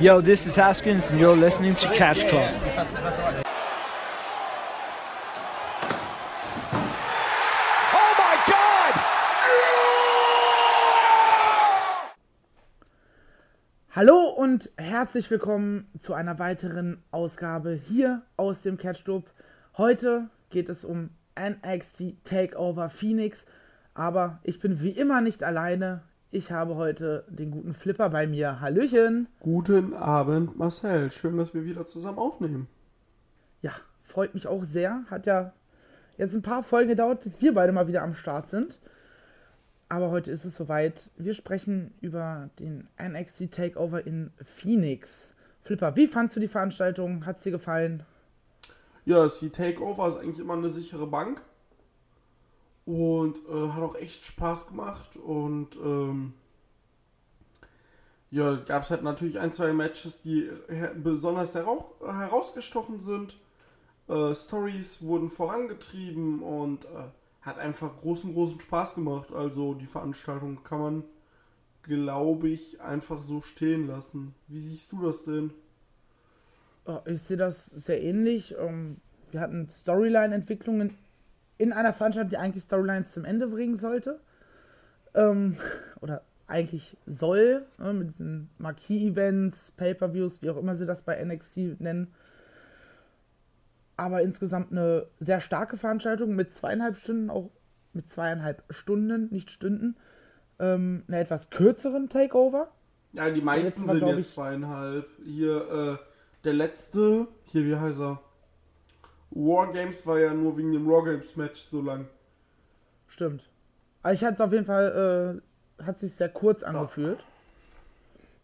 Yo, this is Haskins, and you're listening to Catch Club. Oh my God! Hallo und herzlich willkommen zu einer weiteren Ausgabe hier aus dem Catch Club. Heute geht es um NXT Takeover Phoenix, aber ich bin wie immer nicht alleine. Ich habe heute den guten Flipper bei mir. Hallöchen. Guten Abend, Marcel. Schön, dass wir wieder zusammen aufnehmen. Ja, freut mich auch sehr. Hat ja jetzt ein paar Folgen gedauert, bis wir beide mal wieder am Start sind. Aber heute ist es soweit. Wir sprechen über den NXT Takeover in Phoenix. Flipper, wie fandst du die Veranstaltung? Hat es dir gefallen? Ja, das die Takeover ist eigentlich immer eine sichere Bank. Und äh, hat auch echt Spaß gemacht. Und ähm, ja, gab es halt natürlich ein, zwei Matches, die her besonders herau herausgestochen sind. Äh, Stories wurden vorangetrieben und äh, hat einfach großen, großen Spaß gemacht. Also die Veranstaltung kann man, glaube ich, einfach so stehen lassen. Wie siehst du das denn? Oh, Ich sehe das sehr ähnlich. Ähm, Wir hatten Storyline-Entwicklungen in einer Veranstaltung, die eigentlich Storylines zum Ende bringen sollte. Ähm, Oder eigentlich soll, ne, mit diesen Marquee-Events, Pay-Per-Views, wie auch immer sie das bei NXT nennen. Aber insgesamt eine sehr starke Veranstaltung mit zweieinhalb Stunden, auch mit zweieinhalb Stunden, nicht Stunden, ähm, einer etwas kürzeren Takeover. Ja, die meisten sind jetzt zweieinhalb. Hier, äh, der letzte, hier, wie heißt er? Wargames war ja nur wegen dem Wargames-Match so lang. Stimmt. Aber ich hatte es auf jeden Fall, äh, hat sich sehr kurz angefühlt.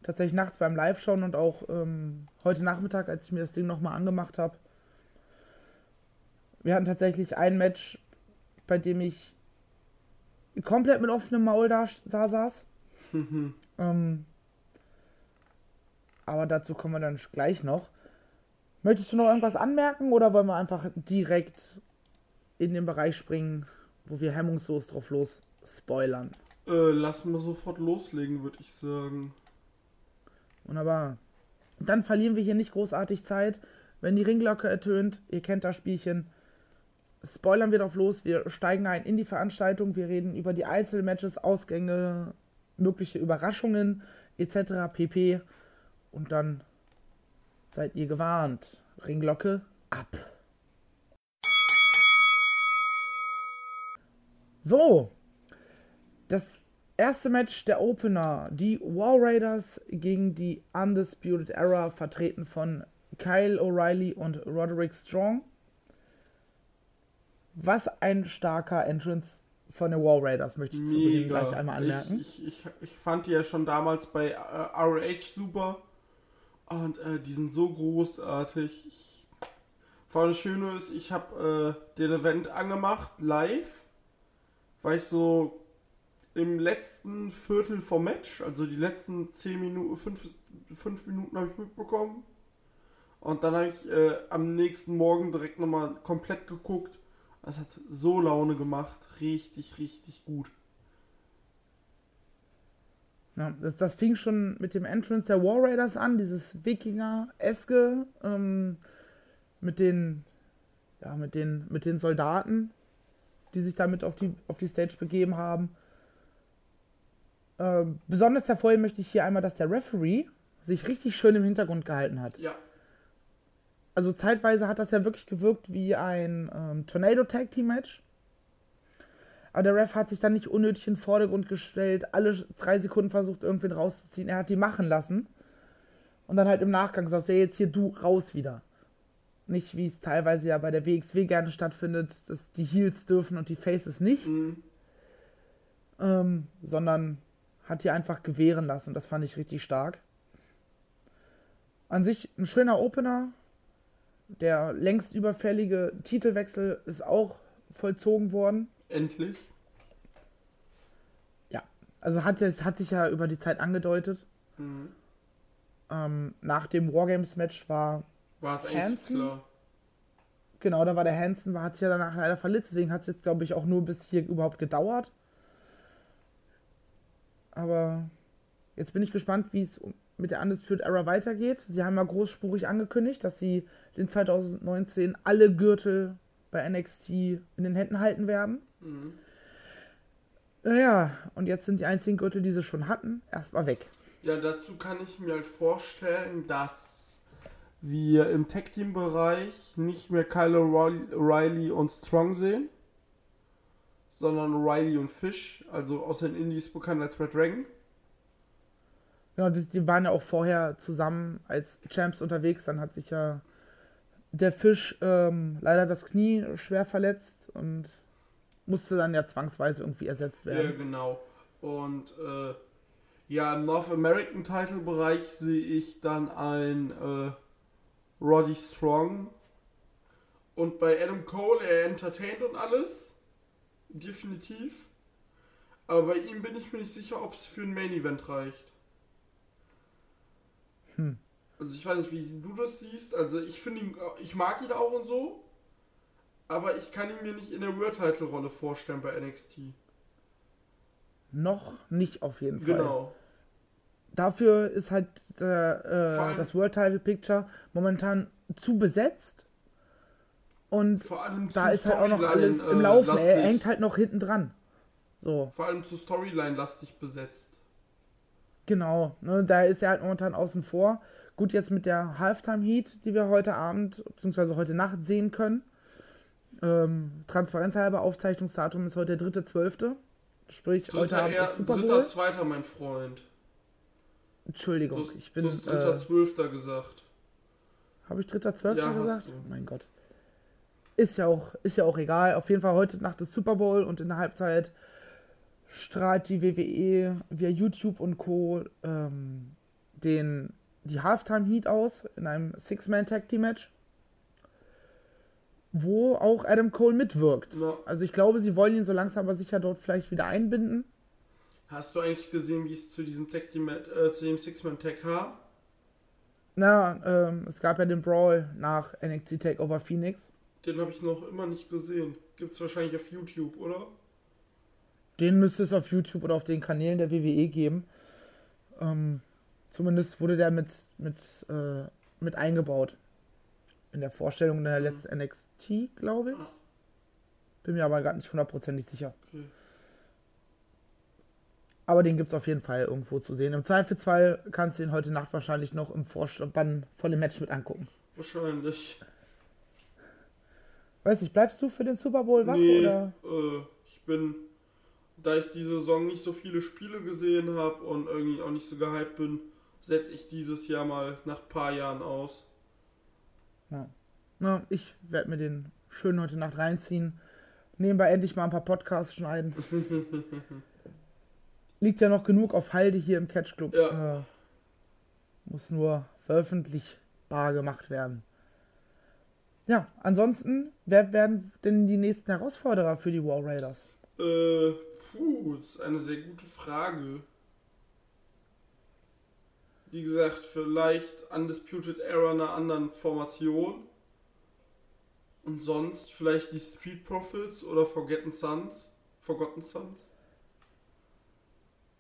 Tatsächlich nachts beim Live-Schauen und auch ähm, heute Nachmittag, als ich mir das Ding nochmal angemacht habe. Wir hatten tatsächlich ein Match, bei dem ich komplett mit offenem Maul da sa- saß. ähm, aber dazu kommen wir dann gleich noch. Möchtest du noch irgendwas anmerken oder wollen wir einfach direkt in den Bereich springen, wo wir hemmungslos drauf los spoilern? Äh, lass mal sofort loslegen, würde ich sagen. Wunderbar. Dann verlieren wir hier nicht großartig Zeit. Wenn die Ringglocke ertönt, ihr kennt das Spielchen, spoilern wir drauf los. Wir steigen ein in die Veranstaltung. Wir reden über die Einzelmatches, Ausgänge, mögliche Überraschungen etc. pp. Und dann seid ihr gewarnt. Ringglocke ab. So, das erste Match der Opener, die War Raiders gegen die Undisputed Era, vertreten von Kyle O'Reilly und Roderick Strong. Was ein starker Entrance von den War Raiders, möchte ich zu Beginn gleich einmal anmerken. Ich, ich, ich, ich fand die ja schon damals bei äh, ROH super. Und äh, die sind so großartig. Ich, vor allem das Schöne ist, ich habe äh, den Event angemacht, live. Weil ich so im letzten Viertel vom Match, also die letzten 10 Minuten, 5, 5 Minuten habe ich mitbekommen. Und dann habe ich äh, am nächsten Morgen direkt nochmal komplett geguckt. Es hat so Laune gemacht. Richtig, richtig gut. Ja, das, das fing schon mit dem Entrance der War Raiders an, dieses Wikinger-eske, ähm, mit den, ja, mit den, mit den Soldaten, die sich damit auf die, auf die Stage begeben haben. Ähm, besonders hervorheben möchte ich hier einmal, dass der Referee sich richtig schön im Hintergrund gehalten hat. Ja. Also zeitweise hat das ja wirklich gewirkt wie ein ähm, Tornado Tag Team Match. Aber der Ref hat sich dann nicht unnötig in den Vordergrund gestellt, alle drei Sekunden versucht, irgendwen rauszuziehen. Er hat die machen lassen. Und dann halt im Nachgang gesagt, ja, jetzt hier du raus wieder. Nicht wie es teilweise ja bei der WXW gerne stattfindet, dass die Heels dürfen und die Faces nicht. Mhm. Ähm, sondern hat hier einfach gewähren lassen. Das fand ich richtig stark. An sich ein schöner Opener. Der längst überfällige Titelwechsel ist auch vollzogen worden. Endlich. Also hat, es hat sich ja über die Zeit angedeutet. Mhm. Ähm, nach dem Wargames-Match war, War es Hansen? klar. genau, da war der Hansen, war, hat sich ja danach leider verletzt, deswegen hat es jetzt, glaube ich, auch nur bis hier überhaupt gedauert. Aber jetzt bin ich gespannt, wie es mit der Undisputed Era weitergeht. Sie haben ja großspurig angekündigt, dass sie in 2019 alle Gürtel bei NXT in den Händen halten werden. Mhm. Naja, und jetzt sind die einzigen Gürtel, die sie schon hatten, erstmal weg. Ja, dazu kann ich mir halt vorstellen, dass wir im Tag-Team-Bereich nicht mehr Kyle O'Reilly und Strong sehen, sondern O'Reilly und Fish, also aus den Indies bekannt als Red Dragon. Genau, die, die waren ja auch vorher zusammen als Champs unterwegs. Dann hat sich ja der Fisch ähm, leider das Knie schwer verletzt und musste dann ja zwangsweise irgendwie ersetzt Ja, werden. genau. Und äh, ja, im North American Title Bereich sehe ich dann ein äh, Roddy Strong. Und bei Adam Cole, er entertaint und alles. Definitiv. Aber bei ihm bin ich mir nicht sicher, ob es für ein Main Event reicht. Hm. Also ich weiß nicht, wie du das siehst. Also ich finde ihn, ich mag ihn auch und so. Aber ich kann ihn mir nicht in der World Title Rolle vorstellen bei NXT. Noch nicht auf jeden Fall. Genau. Dafür ist halt äh, das World Title Picture momentan zu besetzt. Und Vor allem da ist halt auch noch Storyline, alles im äh, Laufen. lastig. Er hängt halt noch hinten dran. So, Vor allem zu Storyline-lastig besetzt. genau. Ne, da ist er halt momentan außen vor. Gut, jetzt mit der Halftime Heat, die wir heute Abend bzw. heute Nacht sehen können. Ähm, Transparenzhalber, Aufzeichnungsdatum ist heute der 3.12. Sprich, heute Dritter, Abend er, ist Super dritter, Bowl. zweiter, mein Freund. Du Entschuldigung, hast, ich bin. du hast dritter, Äh, zwölfter gesagt. Habe ich 3.12. Ja, gesagt? du. Mein Gott. Ist ja, auch, ist ja auch egal. Auf jeden Fall heute Nacht ist Super Bowl und in der Halbzeit strahlt die WWE via YouTube und Co. Ähm, den, die Halftime Heat aus in einem Six-Man-Tag-Team-Match, wo auch Adam Cole mitwirkt. Ja. Also ich glaube, sie wollen ihn so langsam aber sicher dort vielleicht wieder einbinden. Hast du eigentlich gesehen, wie es zu diesem Tag Team, äh, zu dem Six-Man-Tag kam? Na, ähm, es gab ja den Brawl nach NXT TakeOver Phoenix. Den habe ich noch immer nicht gesehen. Gibt's wahrscheinlich auf YouTube, oder? Den müsste es auf YouTube oder auf den Kanälen der WWE geben. Ähm, zumindest wurde der mit, mit, äh, mit eingebaut. In der Vorstellung der letzten NXT, glaube ich. Bin mir aber gar nicht hundertprozentig sicher. Okay. Aber den gibt es auf jeden Fall irgendwo zu sehen. Im Zweifelsfall kannst du ihn heute Nacht wahrscheinlich noch im Vorspann von dem Match mit angucken. Wahrscheinlich. Weiß nicht, bleibst du für den Super Bowl wach? nee, Oder? äh, ich bin, da ich diese Saison nicht so viele Spiele gesehen habe und irgendwie auch nicht so gehypt bin, setze ich dieses Jahr mal nach ein paar Jahren aus. Na, ich werde mir den schön heute Nacht reinziehen. Nebenbei endlich mal ein paar Podcasts schneiden. Liegt ja noch genug auf Halde hier im Catch Club. Ja. Äh, muss nur veröffentlichbar gemacht werden. Ja, ansonsten, wer werden denn die nächsten Herausforderer für die War Raiders? Äh, puh, das ist eine sehr gute Frage. Wie gesagt, vielleicht Undisputed Era einer anderen Formation. Und sonst vielleicht die Street Profits oder Forgotten Sons. Forgotten Sons.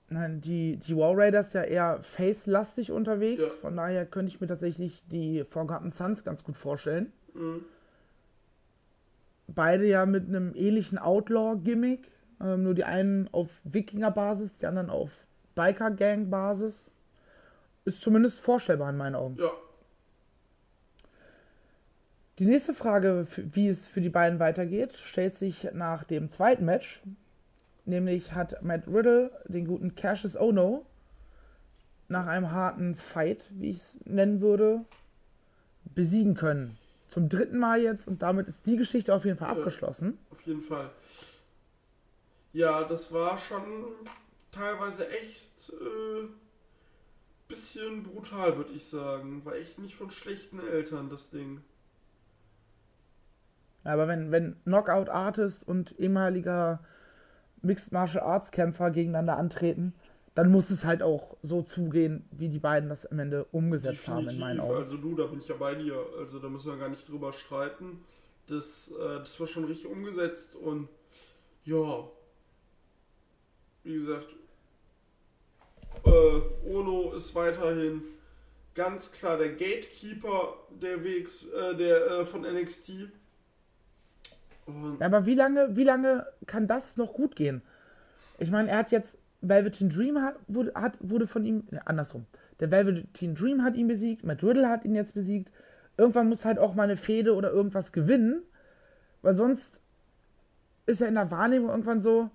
Nein, die, die War Raiders ja eher face-lastig unterwegs. Ja. Von daher könnte ich mir tatsächlich die Forgotten Sons ganz gut vorstellen. Mhm. beide ja mit einem ähnlichen Outlaw-Gimmick. Ähm, nur die einen auf Wikinger-Basis, die anderen auf Biker-Gang-Basis. Ist zumindest vorstellbar in meinen Augen. Ja, Die nächste Frage, wie es für die beiden weitergeht, stellt sich nach dem zweiten Match. Nämlich hat Matt Riddle den guten Cassius Ono nach einem harten Fight, wie ich es nennen würde, besiegen können. Zum dritten Mal jetzt und damit ist die Geschichte auf jeden Fall Ja. abgeschlossen. auf jeden Fall. Ja, das war schon teilweise echt äh, bisschen brutal, würde ich sagen. War echt nicht von schlechten Eltern, das Ding. Aber wenn, wenn Knockout Artist und ehemaliger Mixed Martial Arts Kämpfer gegeneinander antreten, dann muss es halt auch so zugehen, wie die beiden das am Ende umgesetzt haben, in meinen Augen. Also du, da bin ich ja bei dir. Also da müssen wir gar nicht drüber streiten. Das, äh, das war schon richtig umgesetzt und ja, wie gesagt, Äh, Ono ist weiterhin ganz klar der Gatekeeper der Wegs, äh, der äh, von NXT. Und aber wie lange, wie lange kann das noch gut gehen? Ich meine, er hat jetzt Velveteen Dream hat, wurde, hat, wurde von ihm, ne, andersrum. Der Velveteen Dream hat ihn besiegt, Matt Riddle hat ihn jetzt besiegt. Irgendwann muss halt auch mal eine Fehde oder irgendwas gewinnen, weil sonst ist er in der Wahrnehmung irgendwann so,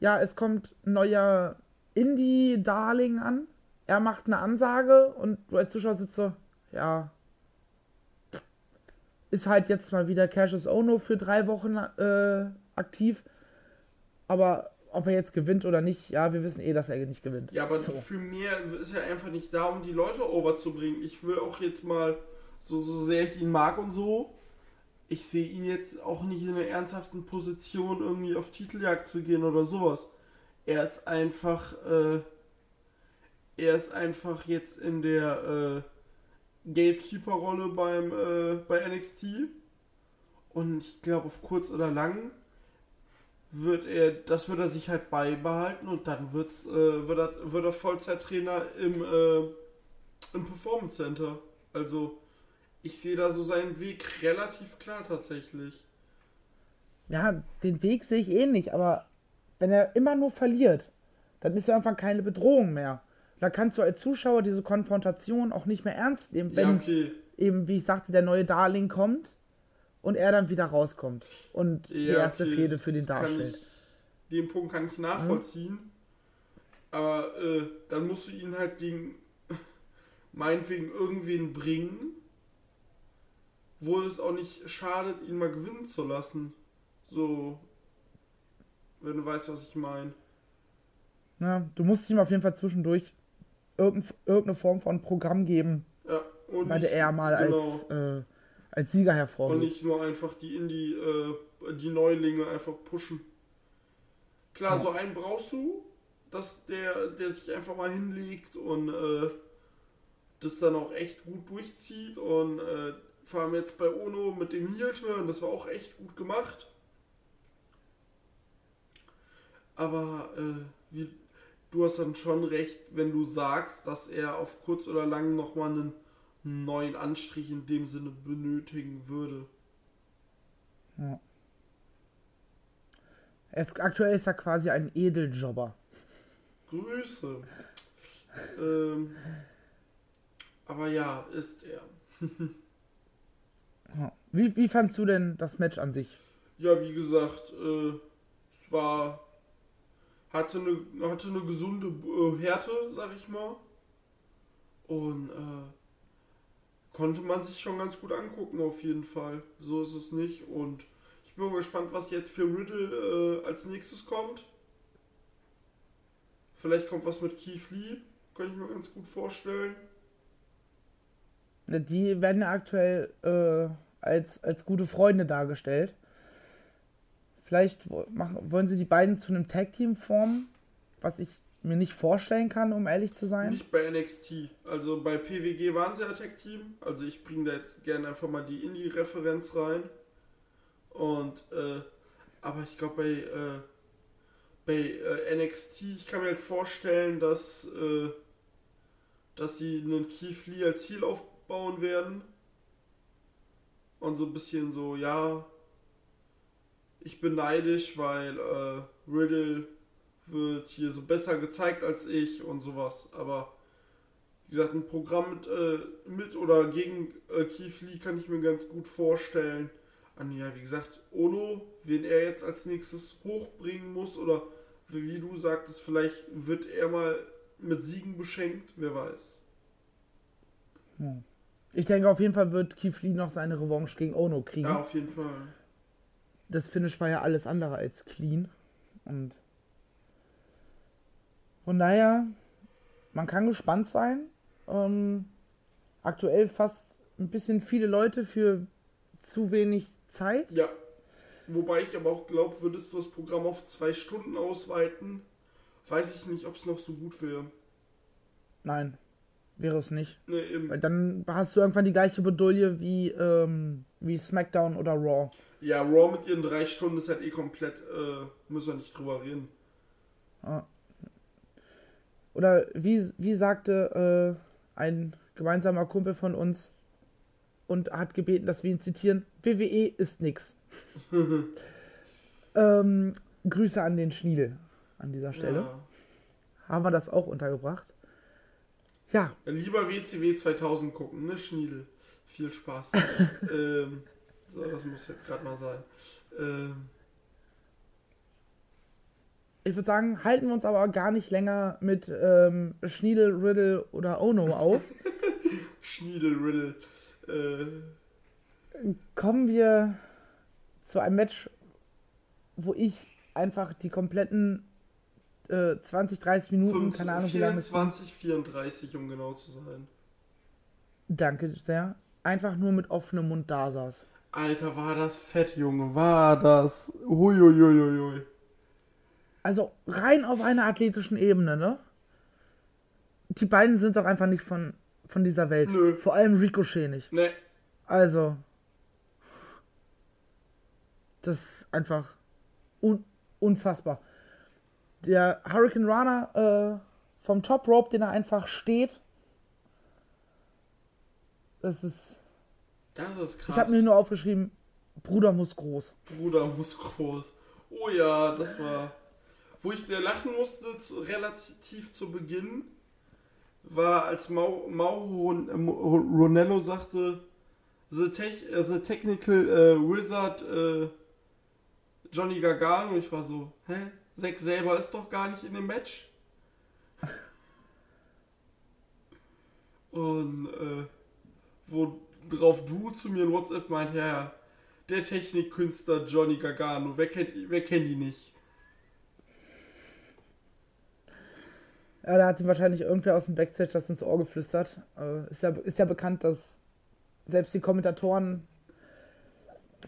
ja, es kommt ein neuer Indie-Darling an, er macht eine Ansage und du als Zuschauer sitzt so, ja, ist halt jetzt mal wieder Cassius Ono für drei Wochen äh, aktiv, aber ob er jetzt gewinnt oder nicht, ja, wir wissen eh, dass er nicht gewinnt. Ja, aber so. für mehr ist er einfach nicht da, um die Leute overzubringen. Ich will auch jetzt mal, so, so sehr ich ihn mag und so, ich sehe ihn jetzt auch nicht in einer ernsthaften Position, irgendwie auf Titeljagd zu gehen oder sowas. Er ist einfach, äh, er ist einfach jetzt in der äh, Gatekeeper-Rolle beim äh, bei NXT. Und ich glaube, auf kurz oder lang wird er, das wird er sich halt beibehalten und dann wird's, äh, wird, er, wird er Vollzeittrainer im, äh, im Performance Center. Also ich sehe da so seinen Weg relativ klar tatsächlich. Ja, den Weg sehe ich ähnlich, aber wenn er immer nur verliert, dann ist er irgendwann keine Bedrohung mehr. Da kannst du als Zuschauer diese Konfrontation auch nicht mehr ernst nehmen, wenn ja, okay. eben, wie ich sagte, der neue Darling kommt und er dann wieder rauskommt und ja, die erste okay, Fehde für den darstellt. Ich, den Punkt kann ich nachvollziehen. Mhm. Aber äh, dann musst du ihn halt gegen meinetwegen irgendwen bringen, wo es auch nicht schadet, ihn mal gewinnen zu lassen. So, wenn du weißt, was ich meine. Ja, du musst ihm auf jeden Fall zwischendurch irgendeine Form von Programm geben, ja, und weil er mal genau. als äh, als Sieger hervorgeht. Und nicht nur einfach die Indie, äh, die Neulinge einfach pushen. Klar, ja. so einen brauchst du, dass der, der sich einfach mal hinlegt und äh, das dann auch echt gut durchzieht. Und äh, vor allem jetzt bei Ono mit dem Heel-Turn, das war auch echt gut gemacht. Aber äh, wie, du hast dann schon recht, wenn du sagst, dass er auf kurz oder lang nochmal einen neuen Anstrich in dem Sinne benötigen würde. Ja. Ist, aktuell ist er quasi ein Edeljobber. Grüße. ähm, aber ja, ist er. wie, wie fandst du denn das Match an sich? Ja, wie gesagt, äh, es war. Hatte eine, hatte eine gesunde äh, Härte, sag ich mal. Und äh, konnte man sich schon ganz gut angucken, auf jeden Fall. So ist es nicht. Und ich bin mal gespannt, was jetzt für Riddle äh, als nächstes kommt. Vielleicht kommt was mit Keith Lee, könnte ich mir ganz gut vorstellen. Die werden aktuell äh, als, als gute Freunde dargestellt. Vielleicht wollen sie die beiden zu einem Tag-Team formen, was ich mir nicht vorstellen kann, um ehrlich zu sein. Nicht bei NXT. Also bei PWG waren sie Attack Team. Also ich bringe da jetzt gerne einfach mal die Indie-Referenz rein. Und, äh, aber ich glaube bei, äh, bei äh, NXT, ich kann mir halt vorstellen, dass, äh, dass sie einen Keith Lee als Ziel aufbauen werden. Und so ein bisschen so, ja, ich bin neidisch, weil äh, Riddle wird hier so besser gezeigt als ich und sowas. Aber wie gesagt, ein Programm mit, äh, mit oder gegen äh, Keith Lee kann ich mir ganz gut vorstellen. An ja, wie gesagt, Ono, wen er jetzt als nächstes hochbringen muss oder wie du sagtest, vielleicht wird er mal mit Siegen beschenkt, wer weiß. Hm. Ich denke, auf jeden Fall wird Keith Lee noch seine Revanche gegen Ono kriegen. Ja, auf jeden Fall. Das Finish war ja alles andere als clean. Und von daher, man kann gespannt sein. Ähm, aktuell fast ein bisschen viele Leute für zu wenig Zeit. Ja. Wobei ich aber auch glaube, würdest du das Programm auf zwei Stunden ausweiten, weiß ich nicht, ob es noch so gut wäre. Nein, wäre es nicht. Nee, eben. Weil dann hast du irgendwann die gleiche Bedulie wie, ähm, wie SmackDown oder Raw. Ja, Raw mit ihren drei Stunden ist halt eh komplett, äh, müssen wir nicht drüber reden. Ah. Oder wie, wie sagte äh, ein gemeinsamer Kumpel von uns und hat gebeten, dass wir ihn zitieren, WWE ist nix. ähm, Grüße an den Schniedel an dieser Stelle. Ja. Haben wir das auch untergebracht. Ja, Lieber WCW 2000 gucken, ne, Schniedel? Viel Spaß. ähm, so, das muss jetzt gerade mal sein. Ähm, ich würde sagen, halten wir uns aber gar nicht länger mit ähm, Schniedel, Riddle oder Ono auf. Schniedel, Riddle. Äh, Kommen wir zu einem Match, wo ich einfach die kompletten äh, 20, 30 Minuten, 25, keine Ahnung wie lange es ging. 24, 34, um genau zu sein. Danke sehr. Einfach nur mit offenem Mund da saß. Alter, war das fett, Junge. War das. Huiuiuiui. Also rein auf einer athletischen Ebene, ne? Die beiden sind doch einfach nicht von, von dieser Welt. Nö. Vor allem Ricochet nicht. Ne, Also. Das ist einfach un unfassbar. Der Hurricane Runner äh, vom Top Rope, den er einfach steht. Das ist. Das ist krass. Ich habe mir nur aufgeschrieben, Bruder muss groß. Bruder muss groß. Oh ja, das war. Wo ich sehr lachen musste, zu, relativ zu Beginn, war, als Mau, Mauro äh, Mo- Ronello sagte: The, tech, äh, the Technical äh, Wizard äh, Johnny Gargano. Ich war so: Hä? Zack selber ist doch gar nicht in dem Match. Und äh, worauf du zu mir in WhatsApp meint, ja, der Technikkünstler Johnny Gargano, wer kennt, wer kennt ihn nicht? Ja, da hat ihm wahrscheinlich irgendwer aus dem Backstage das ins Ohr geflüstert. Ist, ja, ist ja bekannt, dass selbst die Kommentatoren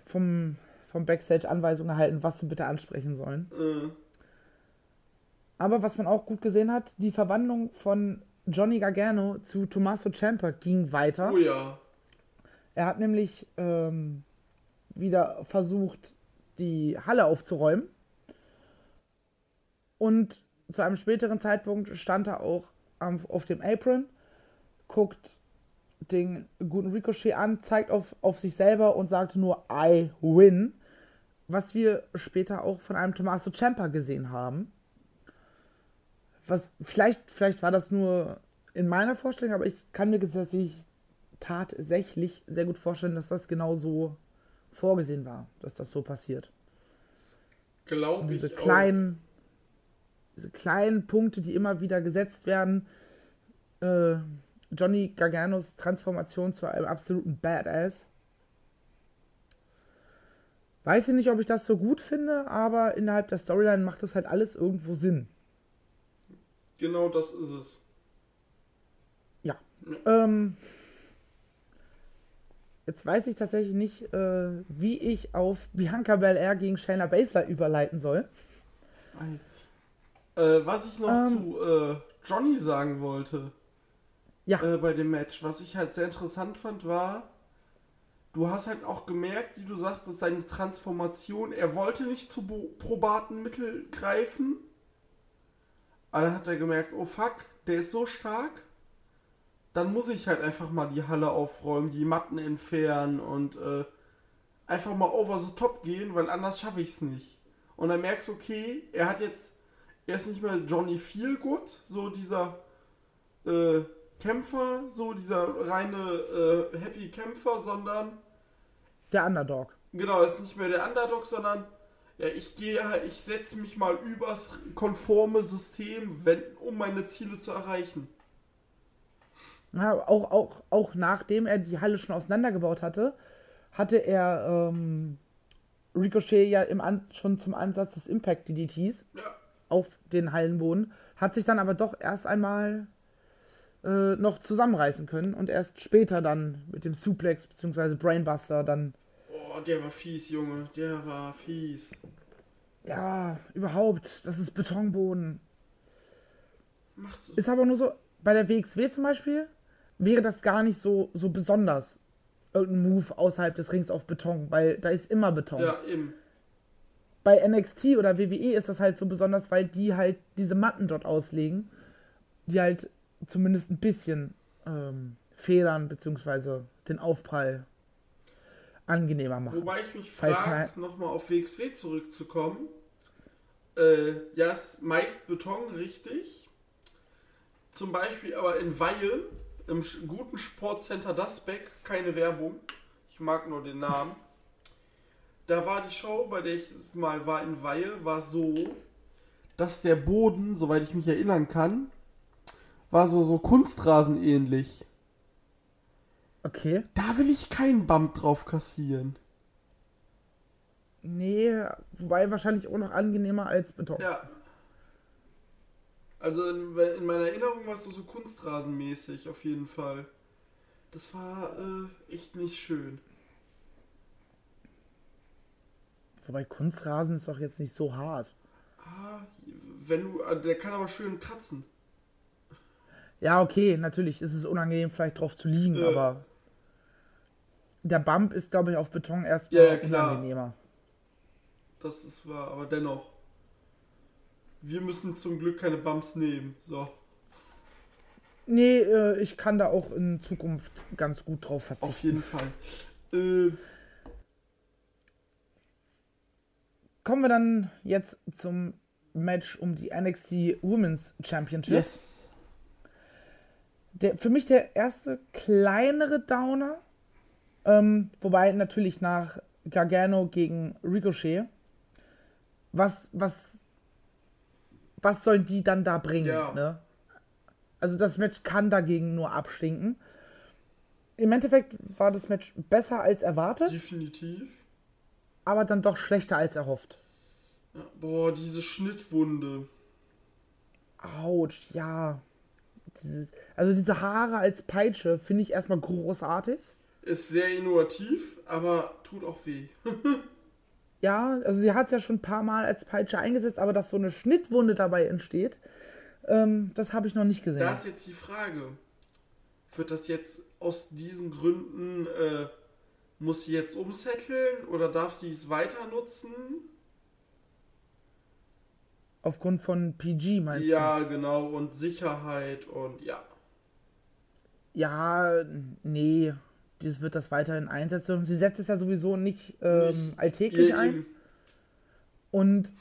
vom, vom Backstage Anweisungen erhalten, was sie bitte ansprechen sollen. Äh, Aber was man auch gut gesehen hat, die Verwandlung von Johnny Gargano zu Tommaso Ciampa ging weiter. oh ja. Er hat nämlich ähm, wieder versucht, die Halle aufzuräumen. Und zu einem späteren Zeitpunkt stand er auch am, auf dem Apron, guckt den guten Ricochet an, zeigt auf, auf sich selber und sagte nur I win. Was wir später auch von einem Tommaso Ciampa gesehen haben. Was vielleicht, vielleicht war das nur in meiner Vorstellung, aber ich kann mir tatsächlich tatsächlich sehr gut vorstellen, dass das genau so vorgesehen war, dass das so passiert. Glaube Und diese ich kleinen, diese kleinen Punkte, die immer wieder gesetzt werden. Äh, Johnny Garganos Transformation zu einem absoluten Badass. Weiß ich nicht, ob ich das so gut finde, aber innerhalb der Storyline macht das halt alles irgendwo Sinn. auch. Genau das ist es. Ja. Ähm, jetzt weiß ich tatsächlich nicht, äh, wie ich auf Bianca Belair gegen Shayna Baszler überleiten soll. Äh, was ich noch Ähm. zu äh, Johnny sagen wollte Ja. äh, bei dem Match, was ich halt sehr interessant fand, war, du hast halt auch gemerkt, wie du sagtest, seine Transformation, er wollte nicht zu probaten Mittel greifen, aber dann hat er gemerkt, oh fuck, der ist so stark, dann muss ich halt einfach mal die Halle aufräumen, die Matten entfernen und äh, einfach mal over the top gehen, weil anders schaffe ich es nicht. Und dann merkst du, okay, er hat jetzt, er ist nicht mehr Johnny Feelgood, so dieser äh, Kämpfer, so dieser reine äh, Happy Kämpfer, sondern Der Underdog. genau, ist nicht mehr der Underdog, sondern ja, ich gehe, ich setze mich mal übers konforme System, wenn, um meine Ziele zu erreichen. Ja, auch, auch, auch nachdem er die Halle schon auseinandergebaut hatte, hatte er ähm, Ricochet ja im An schon zum Ansatz des Impact DDTs Ja. auf den Hallenboden, hat sich dann aber doch erst einmal äh, noch zusammenreißen können und erst später dann mit dem Suplex bzw. Brainbuster dann, Oh, der war fies, Junge, der war fies. ja, überhaupt, das ist Betonboden. Macht so. Ist aber nur so, bei der WXW zum Beispiel, wäre das gar nicht so, so besonders. Irgendein Move außerhalb des Rings auf Beton, weil da ist immer Beton. Ja, eben. Bei NXT oder WWE ist das halt so besonders, weil die halt diese Matten dort auslegen. die halt zumindest ein bisschen ähm, federn, beziehungsweise den Aufprall angenehmer machen. Wobei ich mich frage, nochmal auf WXW zurückzukommen. Äh, ja, ist meist Beton, richtig. Zum Beispiel aber in Weihe, im guten Sportcenter Dasbeck, keine Werbung. Ich mag nur den Namen. Da war die Show, bei der ich mal war in Weihe, war so, dass der Boden, soweit ich mich erinnern kann, war so, so Kunstrasen ähnlich. Okay. Da will ich keinen Bump drauf kassieren. Nee, wobei wahrscheinlich auch noch angenehmer als Beton. Ja. Also in, in meiner Erinnerung war es so, kunstrasenmäßig auf jeden Fall. Das war äh, echt nicht schön. Wobei Kunstrasen ist doch jetzt nicht so hart. Ah, wenn du, äh, der kann aber schön kratzen. Ja, okay, natürlich ist es unangenehm, vielleicht drauf zu liegen, Ja. aber der Bump ist, glaube ich, auf Beton erstmal Ja, ja, unangenehmer. Das ist wahr, aber dennoch. Wir müssen zum Glück keine Bumps nehmen. So, Nee, äh, ich kann da auch in Zukunft ganz gut drauf auf verzichten. jeden Fall. Äh, Kommen wir dann jetzt zum Match um die NXT Women's Championship. yes. Der, für mich der erste kleinere Downer. Ähm, wobei natürlich nach Gargano gegen Ricochet. Was, was, was sollen die dann da bringen? Ja. Ne? Also das Match kann dagegen nur abstinken. Im Endeffekt war das Match besser als erwartet, Definitiv. aber dann doch schlechter als erhofft. Ja, boah, diese Schnittwunde. Autsch, ja. Dieses, also diese Haare als Peitsche finde ich erstmal großartig. Ist sehr innovativ, aber tut auch weh. Ja, also sie hat es ja schon ein paar Mal als Peitsche eingesetzt, aber dass so eine Schnittwunde dabei entsteht, ähm, das habe ich noch nicht gesehen. Da ist jetzt die Frage, wird das jetzt aus diesen Gründen, äh, muss sie jetzt umsetteln oder darf sie es weiter nutzen? Aufgrund von PG meinst Ja, genau, und Sicherheit und ja. du? Ja, nee, das wird das weiterhin einsetzen. Sie setzt es ja sowieso nicht ähm, Nicht- alltäglich ein. eben. Und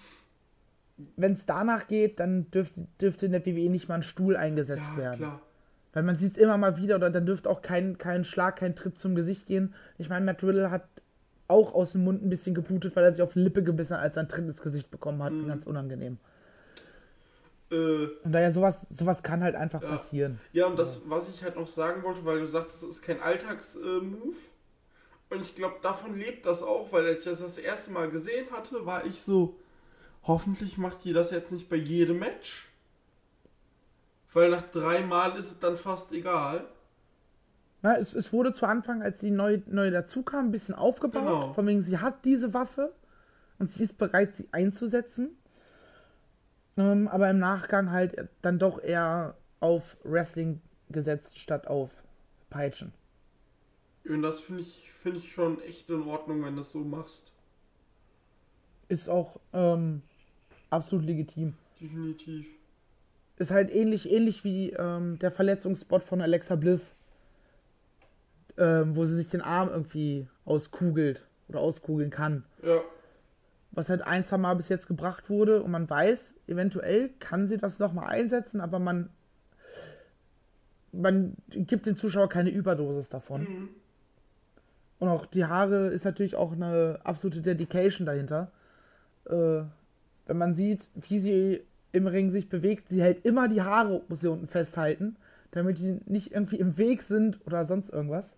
wenn es danach geht, dann dürfte, dürfte in der WWE nicht mal ein Stuhl eingesetzt Ja, werden. klar. Weil man sieht es immer mal wieder, oder dann dürfte auch kein, kein Schlag, kein Tritt zum Gesicht gehen. Ich meine, Matt Riddle hat auch aus dem Mund ein bisschen geblutet, weil er sich auf Lippe gebissen hat, als er ein Tritt ins Gesicht bekommen hat. Mhm. Ganz unangenehm. Äh, Und daher, sowas, sowas kann halt einfach Ja. passieren. ja, und das, was ich halt noch sagen wollte, weil du sagtest, es ist kein Alltags-Move. und ich glaube, davon lebt das auch, weil als ich das das erste Mal gesehen hatte, war ich so, hoffentlich macht die das jetzt nicht bei jedem Match. Weil nach drei Mal ist es dann fast egal. Na, es, es wurde zu Anfang, als sie neu, neu dazu kam, ein bisschen aufgebaut. Genau. Von wegen, sie hat diese Waffe und sie ist bereit, sie einzusetzen. Ähm, aber im Nachgang halt dann doch eher auf Wrestling gesetzt, statt auf Peitschen. Und das finde ich, finde ich schon echt in Ordnung, wenn du das so machst. Ist auch ähm, absolut legitim. Definitiv. Ist halt ähnlich, ähnlich wie ähm, der Verletzungsspot von Alexa Bliss, ähm, wo sie sich den Arm irgendwie auskugelt oder auskugeln kann. Ja, Was halt ein, zwei Mal bis jetzt gebracht wurde und man weiß, eventuell kann sie das nochmal einsetzen, aber man, man gibt dem Zuschauer keine Überdosis davon. Und auch die Haare ist natürlich auch eine absolute Dedication dahinter. Äh, wenn man sieht, wie sie im Ring sich bewegt, sie hält immer die Haare, muss sie unten festhalten, damit die nicht irgendwie im Weg sind oder sonst irgendwas.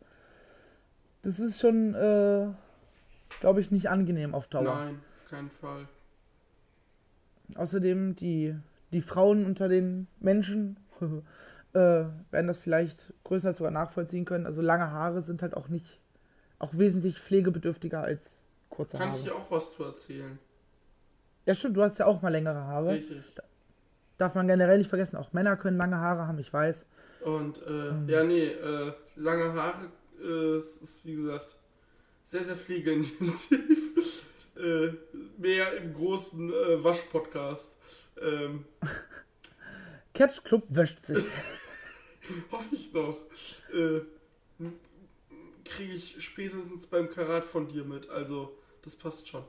Das ist schon, äh, glaube ich, nicht angenehm auf Dauer. nein, keinen Fall. Außerdem die, die Frauen unter den Menschen äh, werden das vielleicht größer sogar nachvollziehen können. Also lange Haare sind halt auch nicht, auch wesentlich pflegebedürftiger als kurze Kann Haare. ich dir auch was zu erzählen? Ja, stimmt, du hast ja auch mal längere Haare. Richtig. Darf man generell nicht vergessen, auch Männer können lange Haare haben, ich weiß. Und äh, Mhm. ja, nee, äh, lange Haare äh, ist wie gesagt sehr, sehr pflegeintensiv. äh, mehr im großen äh, Waschpodcast. Ähm, Catch Club wäscht sich. Hoffe ich doch. Äh, Kriege ich spätestens beim Karat von dir mit. Also, das passt schon.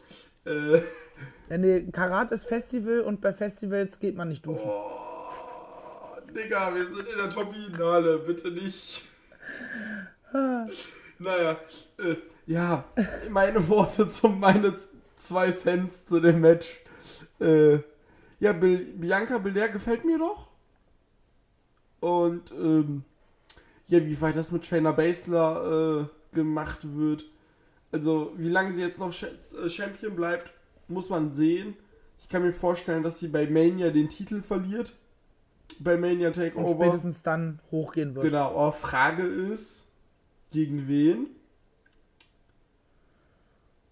Äh, ja, nee, Karat ist Festival und bei Festivals geht man nicht duschen. oh, Digga, wir sind in der Top-Finale. Bitte nicht. naja, äh, ja, meine Worte zum meine zwei Cents zu dem Match. Äh, ja, Bil Bianca Belair gefällt mir doch. Und ähm, ja, wie weit das mit Shayna Baszler äh, gemacht wird. Also, wie lange sie jetzt noch Ch äh, Champion bleibt, muss man sehen. Ich kann mir vorstellen, dass sie bei Mania den Titel verliert. Bei Mania Takeover. Und spätestens dann hochgehen wird. Genau, aber Frage ist, gegen wen?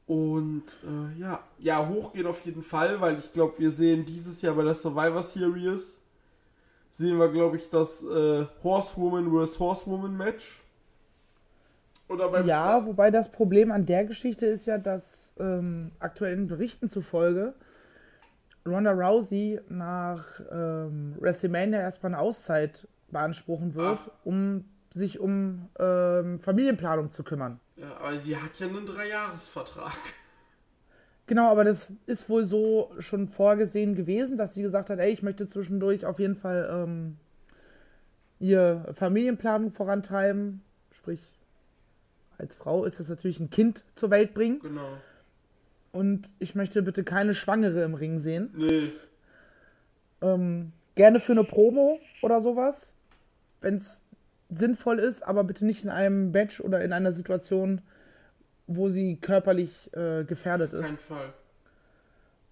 Und äh, ja, ja, hochgehen auf jeden Fall, weil ich glaube, wir sehen dieses Jahr bei der Survivor Series, sehen wir, glaube ich, das äh, Horsewoman vs. Horsewoman Match. Oder beim ja, F wobei das Problem an der Geschichte ist ja, dass ähm, aktuellen Berichten zufolge Ronda Rousey nach ähm, WrestleMania erstmal eine Auszeit beanspruchen wird, Ach. um sich um ähm, Familienplanung zu kümmern. Ja, aber sie hat ja einen Dreijahresvertrag. Genau, aber das ist wohl so schon vorgesehen gewesen, dass sie gesagt hat, ey, ich möchte zwischendurch auf jeden Fall ähm, ihr Familienplanung vorantreiben. Sprich, als Frau ist das natürlich ein Kind zur Welt bringen. Genau. Und ich möchte bitte keine Schwangere im Ring sehen. Nee. Ähm, gerne für eine Promo oder sowas, wenn es sinnvoll ist, aber bitte nicht in einem Badge oder in einer Situation, wo sie körperlich äh, gefährdet ist. Auf keinen Fall.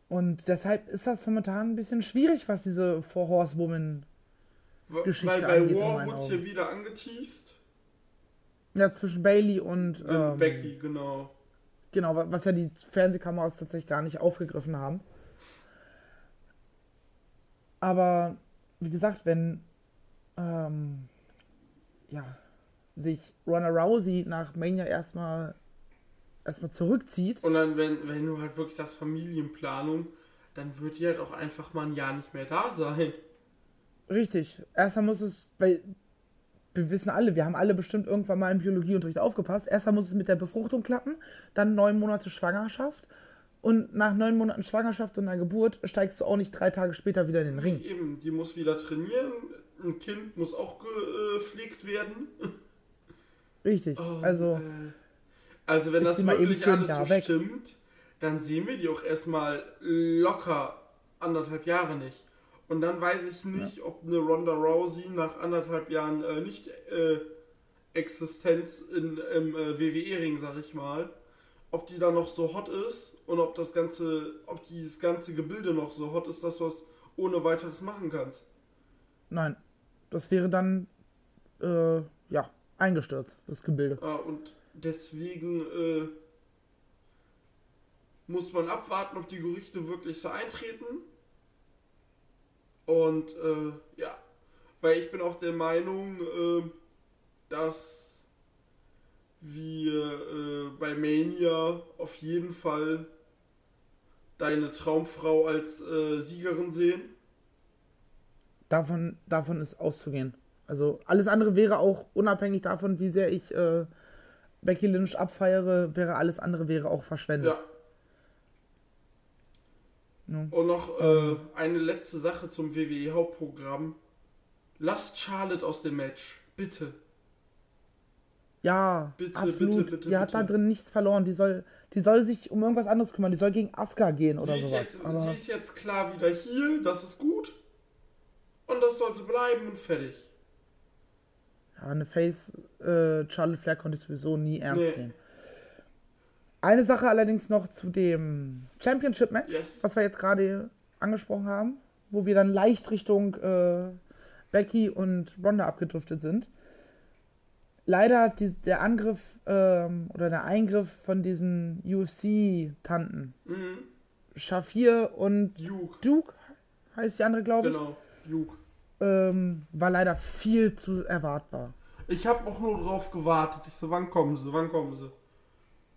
Und deshalb ist das momentan ein bisschen schwierig, was diese Four Horsewoman Geschichte Weil bei War wurde ja wieder angeteased. Ja, zwischen Bailey und ähm, Becky, genau. Genau, was ja die Fernsehkameras tatsächlich gar nicht aufgegriffen haben. Aber wie gesagt, wenn ähm, ja, sich Ronda Rousey nach Mania erstmal erstmal zurückzieht. Und dann, wenn, wenn du halt wirklich sagst Familienplanung, dann wird die halt auch einfach mal ein Jahr nicht mehr da sein. Richtig. Erstmal muss es, weil wir wissen alle, wir haben alle bestimmt irgendwann mal im Biologieunterricht aufgepasst. Erstmal muss es mit der Befruchtung klappen, dann neun Monate Schwangerschaft. Und nach neun Monaten Schwangerschaft und einer Geburt steigst du auch nicht drei Tage später wieder in den Ring. Eben, die muss wieder trainieren, ein Kind muss auch gepflegt werden. Richtig, oh, also. Äh, also, wenn das wirklich alles so weg. stimmt, dann sehen wir die auch erstmal locker anderthalb Jahre nicht. Und dann weiß ich nicht, ja. ob eine Ronda Rousey nach anderthalb Jahren äh, nicht äh, Existenz in, im äh, WWE-Ring, sag ich mal, ob die da noch so hot ist und ob das ganze, ob dieses ganze Gebilde noch so hot ist, dass du es ohne weiteres machen kannst. Nein. Das wäre dann, äh, ja, eingestürzt, das Gebilde. Ah, und deswegen äh, muss man abwarten, ob die Gerüchte wirklich so eintreten. Und äh, ja, weil ich bin auch der Meinung, äh, dass wir äh, bei Mania auf jeden Fall deine Traumfrau als äh, Siegerin sehen. Davon, davon ist auszugehen. Also alles andere wäre auch unabhängig davon, wie sehr ich äh, Becky Lynch abfeiere, wäre alles andere wäre auch verschwendet. Ja. ja. Und noch äh, eine letzte Sache zum WWE Hauptprogramm. Lasst Charlotte aus dem Match, bitte. Ja, bitte, absolut. Bitte, bitte, die hat da drin nichts verloren. Die soll, die soll sich um irgendwas anderes kümmern. Die soll gegen Asuka gehen oder sie sowas. Jetzt, sie ist jetzt klar wieder hier, das ist gut. Und das soll so bleiben und fertig. Ja, eine Face äh, Charlotte Flair konnte ich sowieso nie ernst nee. nehmen. Eine Sache allerdings noch zu dem Championship Match, yes. was wir jetzt gerade angesprochen haben, wo wir dann leicht Richtung äh, Becky und Ronda abgedriftet sind. Leider hat die, der Angriff ähm, oder der Eingriff von diesen UFC-Tanten, mhm. Shafir und Duke. Duke heißt die andere, glaube ich. Genau, Duke ähm, war leider viel zu erwartbar. Ich habe auch nur drauf gewartet. Ich so, wann kommen sie, wann kommen sie?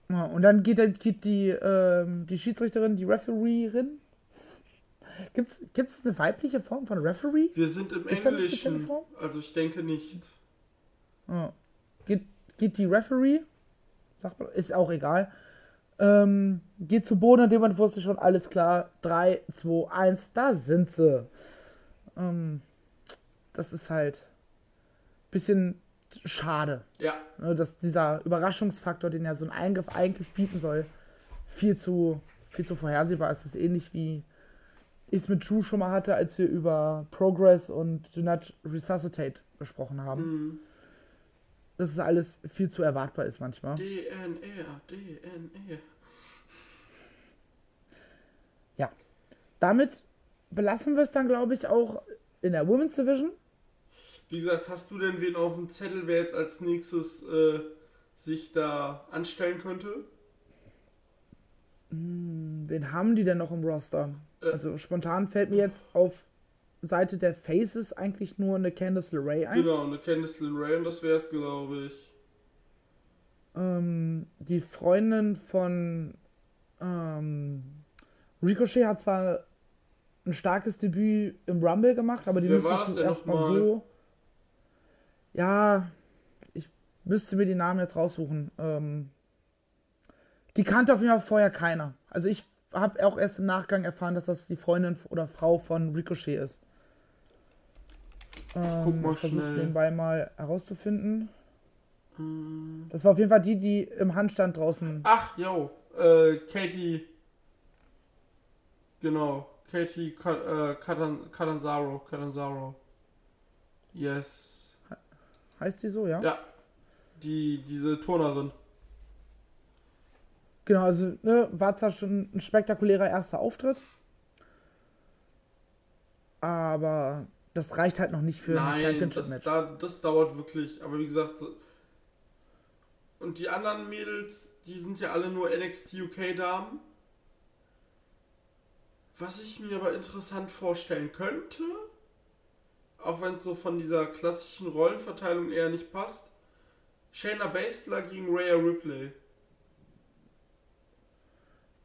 Ja, und dann geht, geht die, ähm, die Schiedsrichterin, die Refereerin, Gibt es eine weibliche Form von Referee? Wir sind im Gibt's Englischen, also ich denke nicht. Ja. Geht, geht die Referee, sagt man, ist auch egal, ähm, geht zu Boden und jemand wusste schon, alles klar, 3, 2, 1, da sind sie. Ähm, das ist halt ein bisschen schade, Ja, ne, dass dieser Überraschungsfaktor, den ja so ein Eingriff eigentlich bieten soll, viel zu, viel zu vorhersehbar ist. Es ist ähnlich wie ich es mit Drew schon mal hatte, als wir über Progress und Do Not Resuscitate gesprochen haben. hm. dass es alles viel zu erwartbar ist manchmal. DNR, DNR. Damit belassen wir es dann, glaube ich, auch in der Women's Division. Wie gesagt, hast du denn wen auf dem Zettel, wer jetzt als nächstes äh, sich da anstellen könnte? Wen haben die denn noch im Roster? Äh. Also spontan fällt mir jetzt auf Seite der Faces eigentlich nur eine Candice LeRae ein. Genau, eine Candice LeRae und das wäre es, glaube ich. Ähm, die Freundin von ähm, Ricochet hat zwar ein starkes Debüt im Rumble gemacht, aber die Wer müsstest du erstmal so. Ja, ich müsste mir die Namen jetzt raussuchen. Ähm, die kannte auf jeden Fall vorher keiner. Also ich habe auch erst im Nachgang erfahren, dass das die Freundin oder Frau von Ricochet ist. Ähm, guck mal ich versuche es schnell. nebenbei mal herauszufinden. Hm. Das war auf jeden Fall die, die im Handstand draußen. Ach, yo, äh, Katie. Genau, Katie äh, Katan- Catanzaro, Catanzaro. Yes. Heißt die so, ja? Ja, die, diese Turnerin. Genau, also ne, war zwar schon ein spektakulärer erster Auftritt, aber das reicht halt noch nicht für ein Nein, das, Championship-Match. da, das dauert wirklich. Aber wie gesagt, und die anderen Mädels, die sind ja alle nur NXT UK-Damen. Was ich mir aber interessant vorstellen könnte, auch wenn es so von dieser klassischen Rollenverteilung eher nicht passt, Shayna Baszler gegen Rhea Ripley.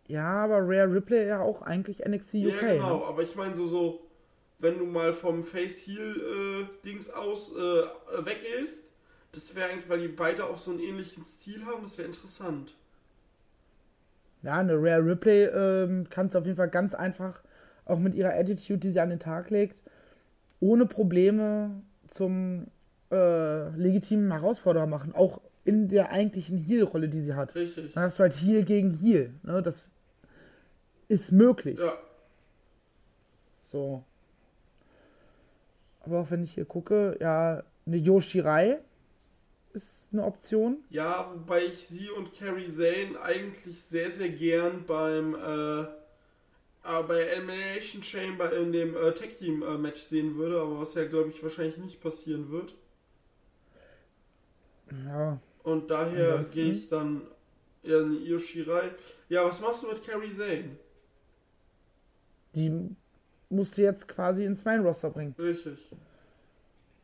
Ja, aber Rare Ripley ja auch eigentlich NXT UK. ja, genau, ne? aber ich meine so, so, wenn du mal vom Face-Heel-Dings aus äh, weggehst, das wäre eigentlich, weil die beide auch so einen ähnlichen Stil haben, das wäre interessant. Ja, eine Rare Ripley ähm, kannst du auf jeden Fall ganz einfach, auch mit ihrer Attitude, die sie an den Tag legt, ohne Probleme zum äh, legitimen Herausforderer machen. Auch in der eigentlichen Heel-Rolle, die sie hat. Richtig. Dann hast du halt Heel gegen Heel. Ne? Das ist möglich. Ja, So. Aber auch wenn ich hier gucke, ja, eine Yoshirai ist eine Option. ja, wobei ich sie und Carrie Zane eigentlich sehr, sehr gern beim äh, äh, bei Elimination Chamber in dem äh, Tag Team äh, Match sehen würde, aber was ja glaube ich wahrscheinlich nicht passieren wird. Ja, Und daher gehe ich dann ja, eine Io Shirai. Ja, was machst du mit Carrie Zane? die musst du jetzt quasi ins Main-Roster bringen. Richtig.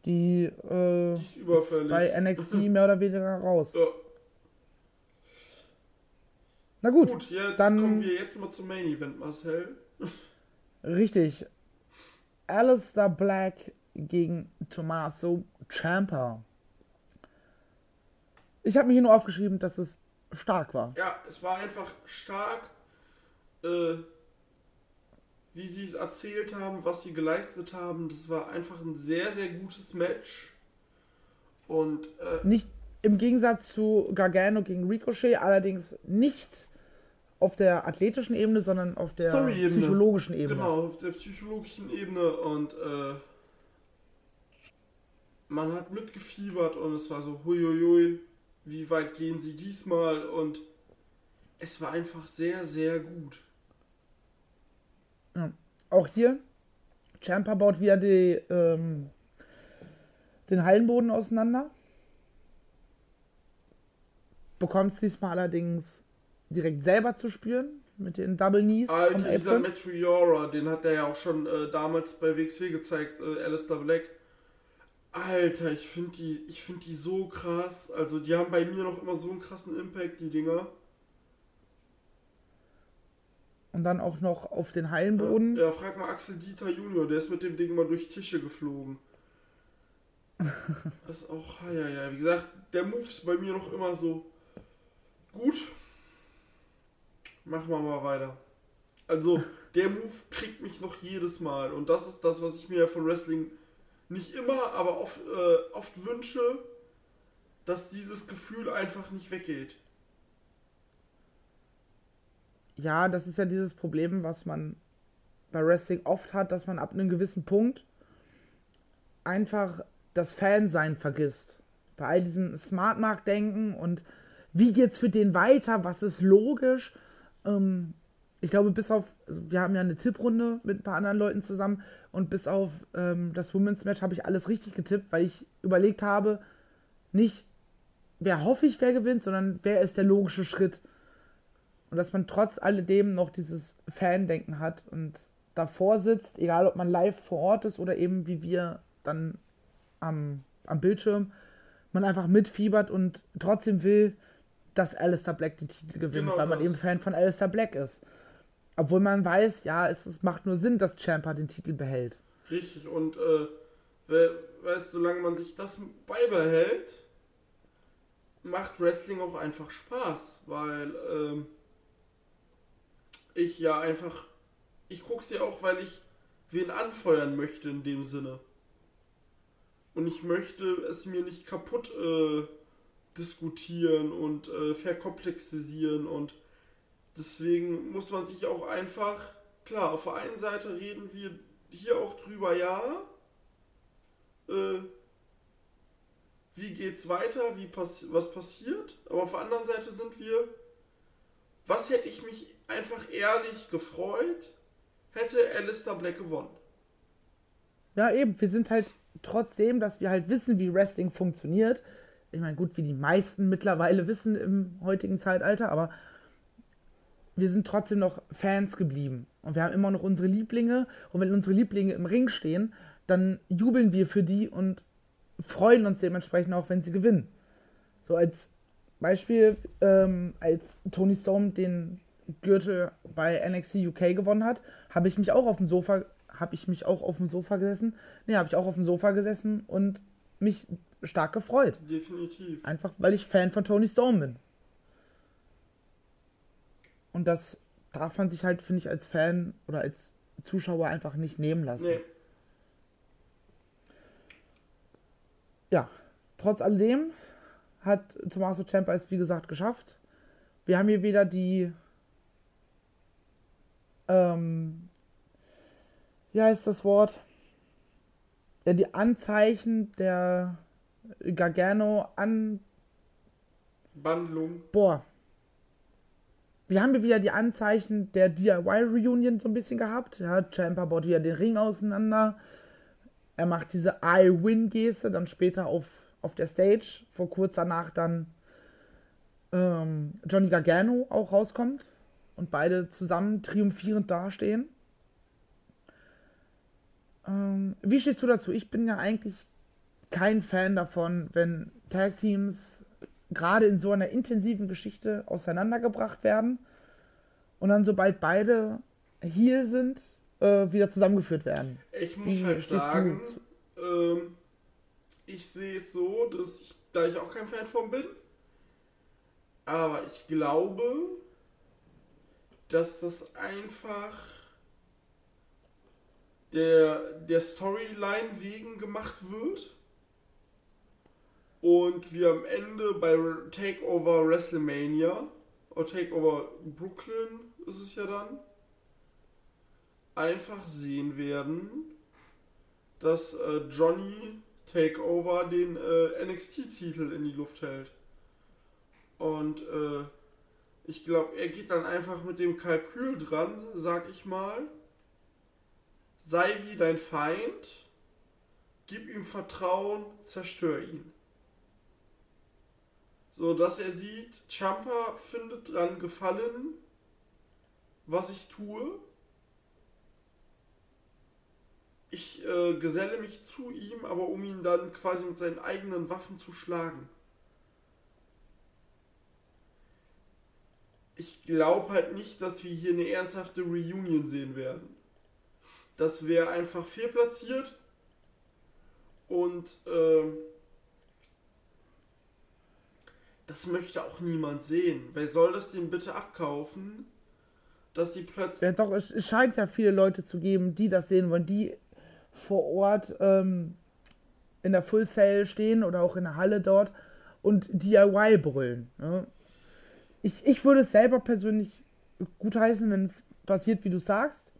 Die, äh, Die ist überfällig. bei NXT mehr oder weniger raus. So, Na gut, gut, jetzt dann- kommen wir jetzt mal zum Main Event, Marcel. richtig. Alistair Black gegen Tommaso Ciampa. Ich habe mir hier nur aufgeschrieben, dass es stark war. Ja, es war einfach stark, äh, wie sie es erzählt haben, was sie geleistet haben. Das war einfach ein sehr, sehr gutes Match. Und äh, Nicht im Gegensatz zu Gargano gegen Ricochet, allerdings nicht auf der athletischen Ebene, sondern auf der Story-Ebene. psychologischen Ebene. genau, auf der psychologischen Ebene und äh, man hat mitgefiebert und es war so, huiuiui, wie weit gehen sie diesmal? Und es war einfach sehr, sehr gut. Auch hier, Champa baut wieder die, ähm, den Hallenboden auseinander. Bekommt es diesmal allerdings direkt selber zu spüren mit den Double Knees vom Alter, dieser Apron. Meteora, den hat er ja auch schon äh, damals bei WXW gezeigt, äh, Alistair Black. Alter, ich finde die, ich finde die so krass. Also die haben bei mir noch immer so einen krassen Impact, die Dinger. Und dann auch noch auf den Hallenboden. Ja, frag mal Axel Dieter Junior, der ist mit dem Ding mal durch Tische geflogen. das ist auch, ja, ja, wie gesagt, der Move ist bei mir noch immer so gut. Machen wir mal weiter. Also, der Move kriegt mich noch jedes Mal. Und das ist das, was ich mir von Wrestling nicht immer, aber oft, äh, oft wünsche, dass dieses Gefühl einfach nicht weggeht. Ja, das ist ja dieses Problem, was man bei Wrestling oft hat, dass man ab einem gewissen Punkt einfach das Fansein vergisst. Bei all diesem Smart Mark denken und wie geht's für den weiter, was ist logisch. Ähm, ich glaube, bis auf, also wir haben ja eine Tipprunde mit ein paar anderen Leuten zusammen und bis auf ähm, das Women's Match habe ich alles richtig getippt, weil ich überlegt habe, nicht wer hoffe ich, wer gewinnt, sondern wer ist der logische Schritt. Und dass man trotz alledem noch dieses Fan-Denken hat und davor sitzt, egal ob man live vor Ort ist oder eben wie wir dann am, am Bildschirm, man einfach mitfiebert und trotzdem will, dass Alistair Black die Titel gewinnt, genau weil man das. eben Fan von Alistair Black ist. Obwohl man weiß, ja, es, es macht nur Sinn, dass Champa den Titel behält. Richtig, und äh, weißt, solange man sich das beibehält, macht Wrestling auch einfach Spaß, weil ähm, ich ja einfach, ich guck's ja auch, weil ich wen anfeuern möchte in dem Sinne. Und ich möchte es mir nicht kaputt äh, diskutieren und äh, verkomplexisieren und deswegen muss man sich auch einfach, klar, auf der einen Seite reden wir hier auch drüber, ja, äh, wie geht's weiter, wie pass was passiert, aber auf der anderen Seite sind wir, was hätte ich mich einfach ehrlich gefreut, hätte Alistair Black gewonnen. Ja, eben, wir sind halt trotzdem, dass wir halt wissen, wie Wrestling funktioniert, ich meine, gut, wie die meisten mittlerweile wissen im heutigen Zeitalter, aber wir sind trotzdem noch Fans geblieben. Und wir haben immer noch unsere Lieblinge. Und wenn unsere Lieblinge im Ring stehen, dann jubeln wir für die und freuen uns dementsprechend auch, wenn sie gewinnen. So als Beispiel, ähm, als Tony Storm den Gürtel bei NXT UK gewonnen hat, habe ich mich auch auf dem Sofa, habe ich mich auch auf dem Sofa gesessen. Ne, habe ich auch auf dem Sofa gesessen und mich stark gefreut. Definitiv. Einfach, weil ich Fan von Tony Storm bin. Und das darf man sich halt, finde ich, als Fan oder als Zuschauer einfach nicht nehmen lassen. Nee. Ja, trotz alledem hat Tommaso Ciampa es, wie gesagt, geschafft. Wir haben hier wieder die ähm, wie heißt das Wort? Ja, die Anzeichen der Gargano an. Bandlung. Boah. Wir haben wieder die Anzeichen der DIY-Reunion so ein bisschen gehabt. Ja, Champa baut wieder den Ring auseinander. Er macht diese I-Win-Geste dann später auf, auf der Stage. Vor kurz danach dann ähm, Johnny Gargano auch rauskommt und beide zusammen triumphierend dastehen. Ähm, wie stehst du dazu? Ich bin ja eigentlich kein Fan davon, wenn Tag Teams gerade in so einer intensiven Geschichte auseinandergebracht werden und dann, sobald beide hier sind, äh, wieder zusammengeführt werden. Ich muss Wie halt sagen, ähm, ich sehe es so, dass ich, da ich auch kein Fan von bin, aber ich glaube, dass das einfach der, der Storyline wegen gemacht wird und wir am Ende bei Takeover WrestleMania oder Takeover Brooklyn ist es ja dann einfach sehen werden, dass äh, Johnny Takeover den äh, NXT-Titel in die Luft hält. Und äh, ich glaube, er geht dann einfach mit dem Kalkül dran, sag ich mal. Sei wie dein Feind, gib ihm Vertrauen, zerstör ihn so dass er sieht, Champa findet dran Gefallen, was ich tue. Ich äh, geselle mich zu ihm, aber um ihn dann quasi mit seinen eigenen Waffen zu schlagen. Ich glaube halt nicht, dass wir hier eine ernsthafte Reunion sehen werden. Das wäre einfach fehlplatziert. Und ähm, das möchte auch niemand sehen. Wer soll das denn bitte abkaufen? Dass sie plötzlich. Ja, doch, es, es scheint ja viele Leute zu geben, die das sehen wollen, die vor Ort ähm, in der Full Sale stehen oder auch in der Halle dort und DIY brüllen. Ne? Ich, ich würde es selber persönlich gutheißen, wenn es passiert, wie du sagst,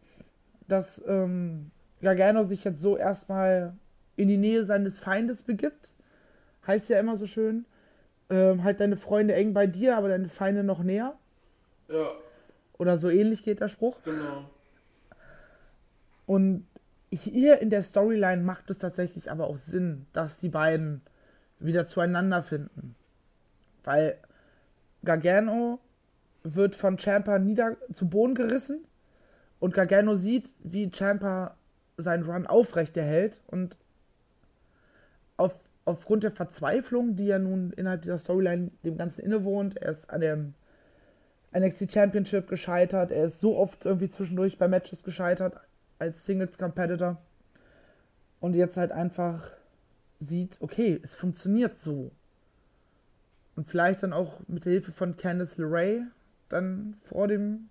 dass ähm, Gargano sich jetzt so erstmal in die Nähe seines Feindes begibt. Heißt ja immer so schön. Ähm, halt deine Freunde eng bei dir, aber deine Feinde noch näher. Ja, Oder so ähnlich geht der Spruch. genau. Und hier in der Storyline macht es tatsächlich aber auch Sinn, dass die beiden wieder zueinander finden. Weil Gargano wird von Champa nieder zu Boden gerissen und Gargano sieht, wie Champa seinen Run aufrechterhält und auf, aufgrund der Verzweiflung, die er nun innerhalb dieser Storyline dem Ganzen innewohnt, er ist an dem NXT Championship gescheitert, er ist so oft irgendwie zwischendurch bei Matches gescheitert als Singles Competitor und jetzt halt einfach sieht, okay, es funktioniert so. Und vielleicht dann auch mit der Hilfe von Candice LeRae dann vor dem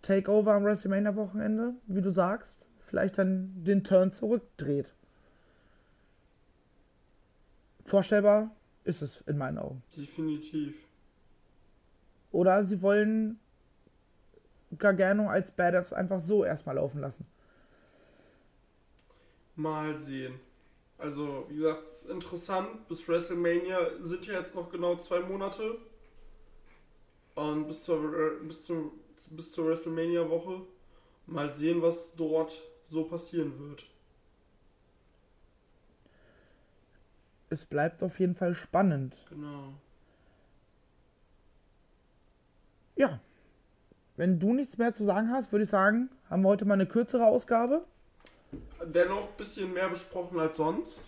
Takeover am WrestleMania-Wochenende, wie du sagst, vielleicht dann den Turn zurückdreht. Vorstellbar ist es in meinen Augen. Definitiv. Oder sie wollen Gargano als Badass einfach so erstmal laufen lassen. Mal sehen. Also, wie gesagt, interessant. Bis WrestleMania sind ja jetzt noch genau zwei Monate. Und bis zur, bis zur, bis zur WrestleMania-Woche. Mal sehen, was dort so passieren wird. Es bleibt auf jeden Fall spannend. Genau. Ja. Wenn du nichts mehr zu sagen hast, würde ich sagen, haben wir heute mal eine kürzere Ausgabe. Dennoch ein bisschen mehr besprochen als sonst.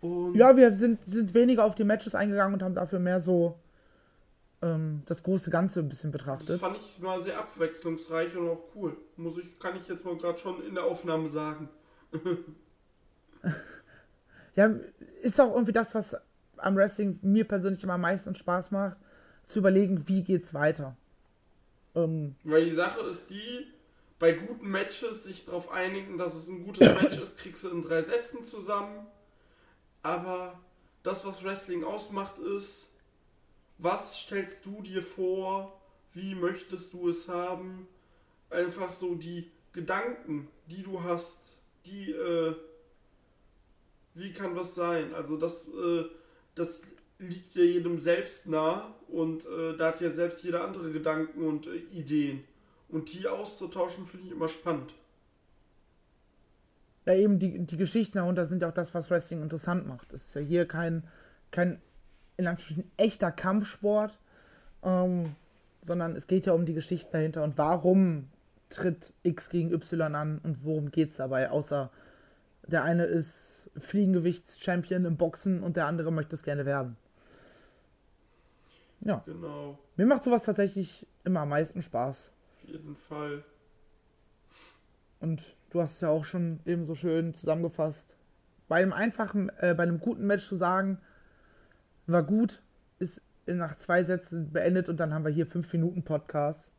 Und Ja, wir sind, sind weniger auf die Matches eingegangen und haben dafür mehr so ähm, das große Ganze ein bisschen das betrachtet. fand ich mal sehr abwechslungsreich und auch cool. Muss ich, kann ich jetzt mal gerade schon in der Aufnahme sagen. Ja, ist auch irgendwie das, was am Wrestling mir persönlich immer am meisten Spaß macht, zu überlegen, wie geht's weiter. Ähm, Weil die Sache ist die, bei guten Matches sich darauf einigen, dass es ein gutes Match ist, kriegst du in drei Sätzen zusammen. Aber das, was Wrestling ausmacht, ist, was stellst du dir vor, wie möchtest du es haben? Einfach so die Gedanken, die du hast, die, äh, wie kann was sein? Also das, äh, das liegt ja jedem selbst nah und äh, da hat ja selbst jeder andere Gedanken und äh, Ideen. Und die auszutauschen finde ich immer spannend. ja, eben die, die Geschichten darunter sind ja auch das, was Wrestling interessant macht. Es ist ja hier kein, kein in Anführungsstrichen echter Kampfsport, ähm, sondern es geht ja um die Geschichten dahinter und warum tritt X gegen Y an und worum geht's dabei, außer der eine ist Fliegengewichts-Champion im Boxen und der andere möchte es gerne werden. Ja, Genau, mir macht sowas tatsächlich immer am meisten Spaß. Jeden Fall. Und du hast es ja auch schon eben so schön zusammengefasst. Bei einem einfachen, äh, bei einem guten Match zu sagen, war gut, ist nach zwei Sätzen beendet und dann haben wir hier fünf Minuten Podcast.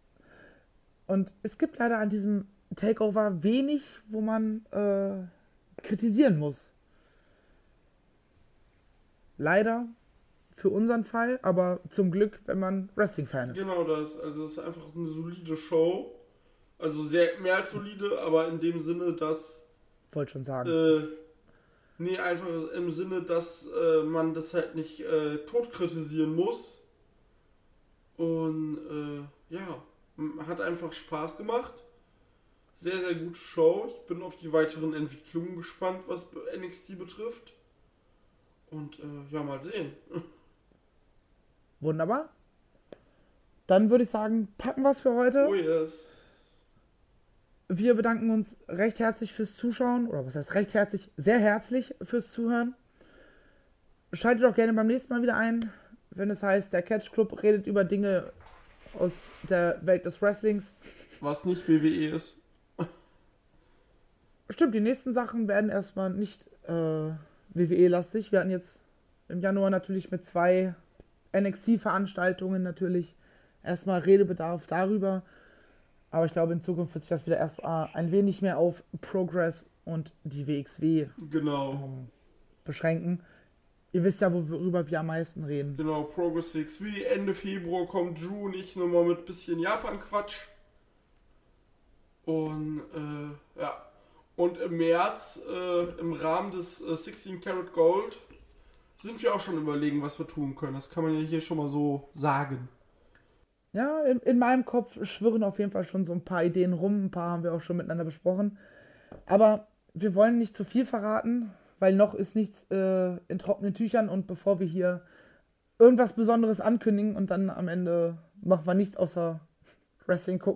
Und es gibt leider an diesem Takeover wenig, wo man äh, kritisieren muss. Leider für unseren Fall, aber zum Glück, wenn man Wrestling-Fan ist. Genau das. Also es ist einfach eine solide Show. Also sehr mehr als solide, aber in dem Sinne, dass Wollte schon sagen. äh, nee, einfach im Sinne, dass äh, man das halt nicht äh, tot kritisieren muss. Und äh, ja, hat einfach Spaß gemacht. Sehr, sehr gute Show. Ich bin auf die weiteren Entwicklungen gespannt, was NXT betrifft. Und äh, ja, mal sehen. Wunderbar. Dann würde ich sagen, packen wir es für heute. Oh yes. Wir bedanken uns recht herzlich fürs Zuschauen. Oder was heißt recht herzlich? Sehr herzlich fürs Zuhören. Schaltet doch gerne beim nächsten Mal wieder ein, wenn es heißt, der Catch Club redet über Dinge aus der Welt des Wrestlings. Was nicht WWE ist. Stimmt, die nächsten Sachen werden erstmal nicht äh, WWE-lastig. Wir hatten jetzt im Januar natürlich mit zwei NXT-Veranstaltungen natürlich erstmal Redebedarf darüber. Aber ich glaube, in Zukunft wird sich das wieder erstmal ein wenig mehr auf Progress und die WXW Genau. beschränken. Ihr wisst ja, worüber wir am meisten reden. Genau, Progress WXW. Ende Februar kommt Drew und ich nochmal mit bisschen Japan-Quatsch. Und, äh, ja. Und im März, äh, im Rahmen des äh, 16 Karat Gold, sind wir auch schon überlegen, was wir tun können. Das kann man ja hier schon mal so sagen. Ja, in, in meinem Kopf schwirren auf jeden Fall schon so ein paar Ideen rum. Ein paar haben wir auch schon miteinander besprochen. Aber wir wollen nicht zu viel verraten, weil noch ist nichts äh, in trockenen Tüchern und bevor wir hier irgendwas Besonderes ankündigen und dann am Ende machen wir nichts außer Wrestling gucken